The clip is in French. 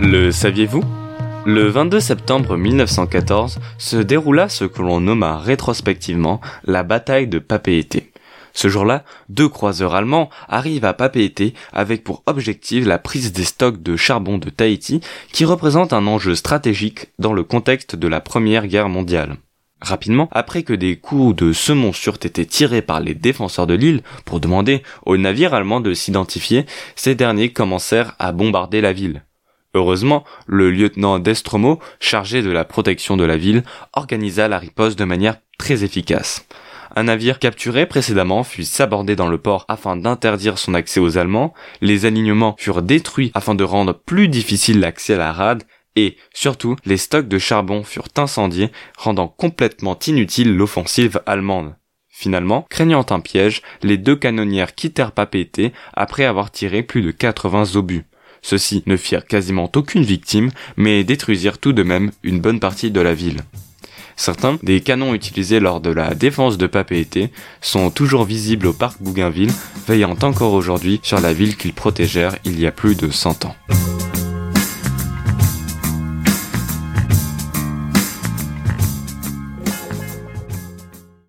Le saviez-vous? Le 22 septembre 1914 se déroula ce que l'on nomma rétrospectivement la bataille de Papeete. Ce jour-là, deux croiseurs allemands arrivent à Papeete avec pour objectif la prise des stocks de charbon de Tahiti qui représente un enjeu stratégique dans le contexte de la Première Guerre mondiale. Rapidement, après que des coups de semonce eurent été tirés par les défenseurs de l'île pour demander aux navires allemands de s'identifier, ces derniers commencèrent à bombarder la ville. Heureusement, le lieutenant Destromo, chargé de la protection de la ville, organisa la riposte de manière très efficace. Un navire capturé précédemment fut sabordé dans le port afin d'interdire son accès aux Allemands, les alignements furent détruits afin de rendre plus difficile l'accès à la rade, et, surtout, les stocks de charbon furent incendiés, rendant complètement inutile l'offensive allemande. Finalement, craignant un piège, les deux canonnières quittèrent Papeete après avoir tiré plus de 80 obus. Ceux-ci ne firent quasiment aucune victime, mais détruisirent tout de même une bonne partie de la ville. Certains des canons utilisés lors de la défense de Papeete sont toujours visibles au parc Bougainville, veillant encore aujourd'hui sur la ville qu'ils protégèrent il y a plus de 100 ans.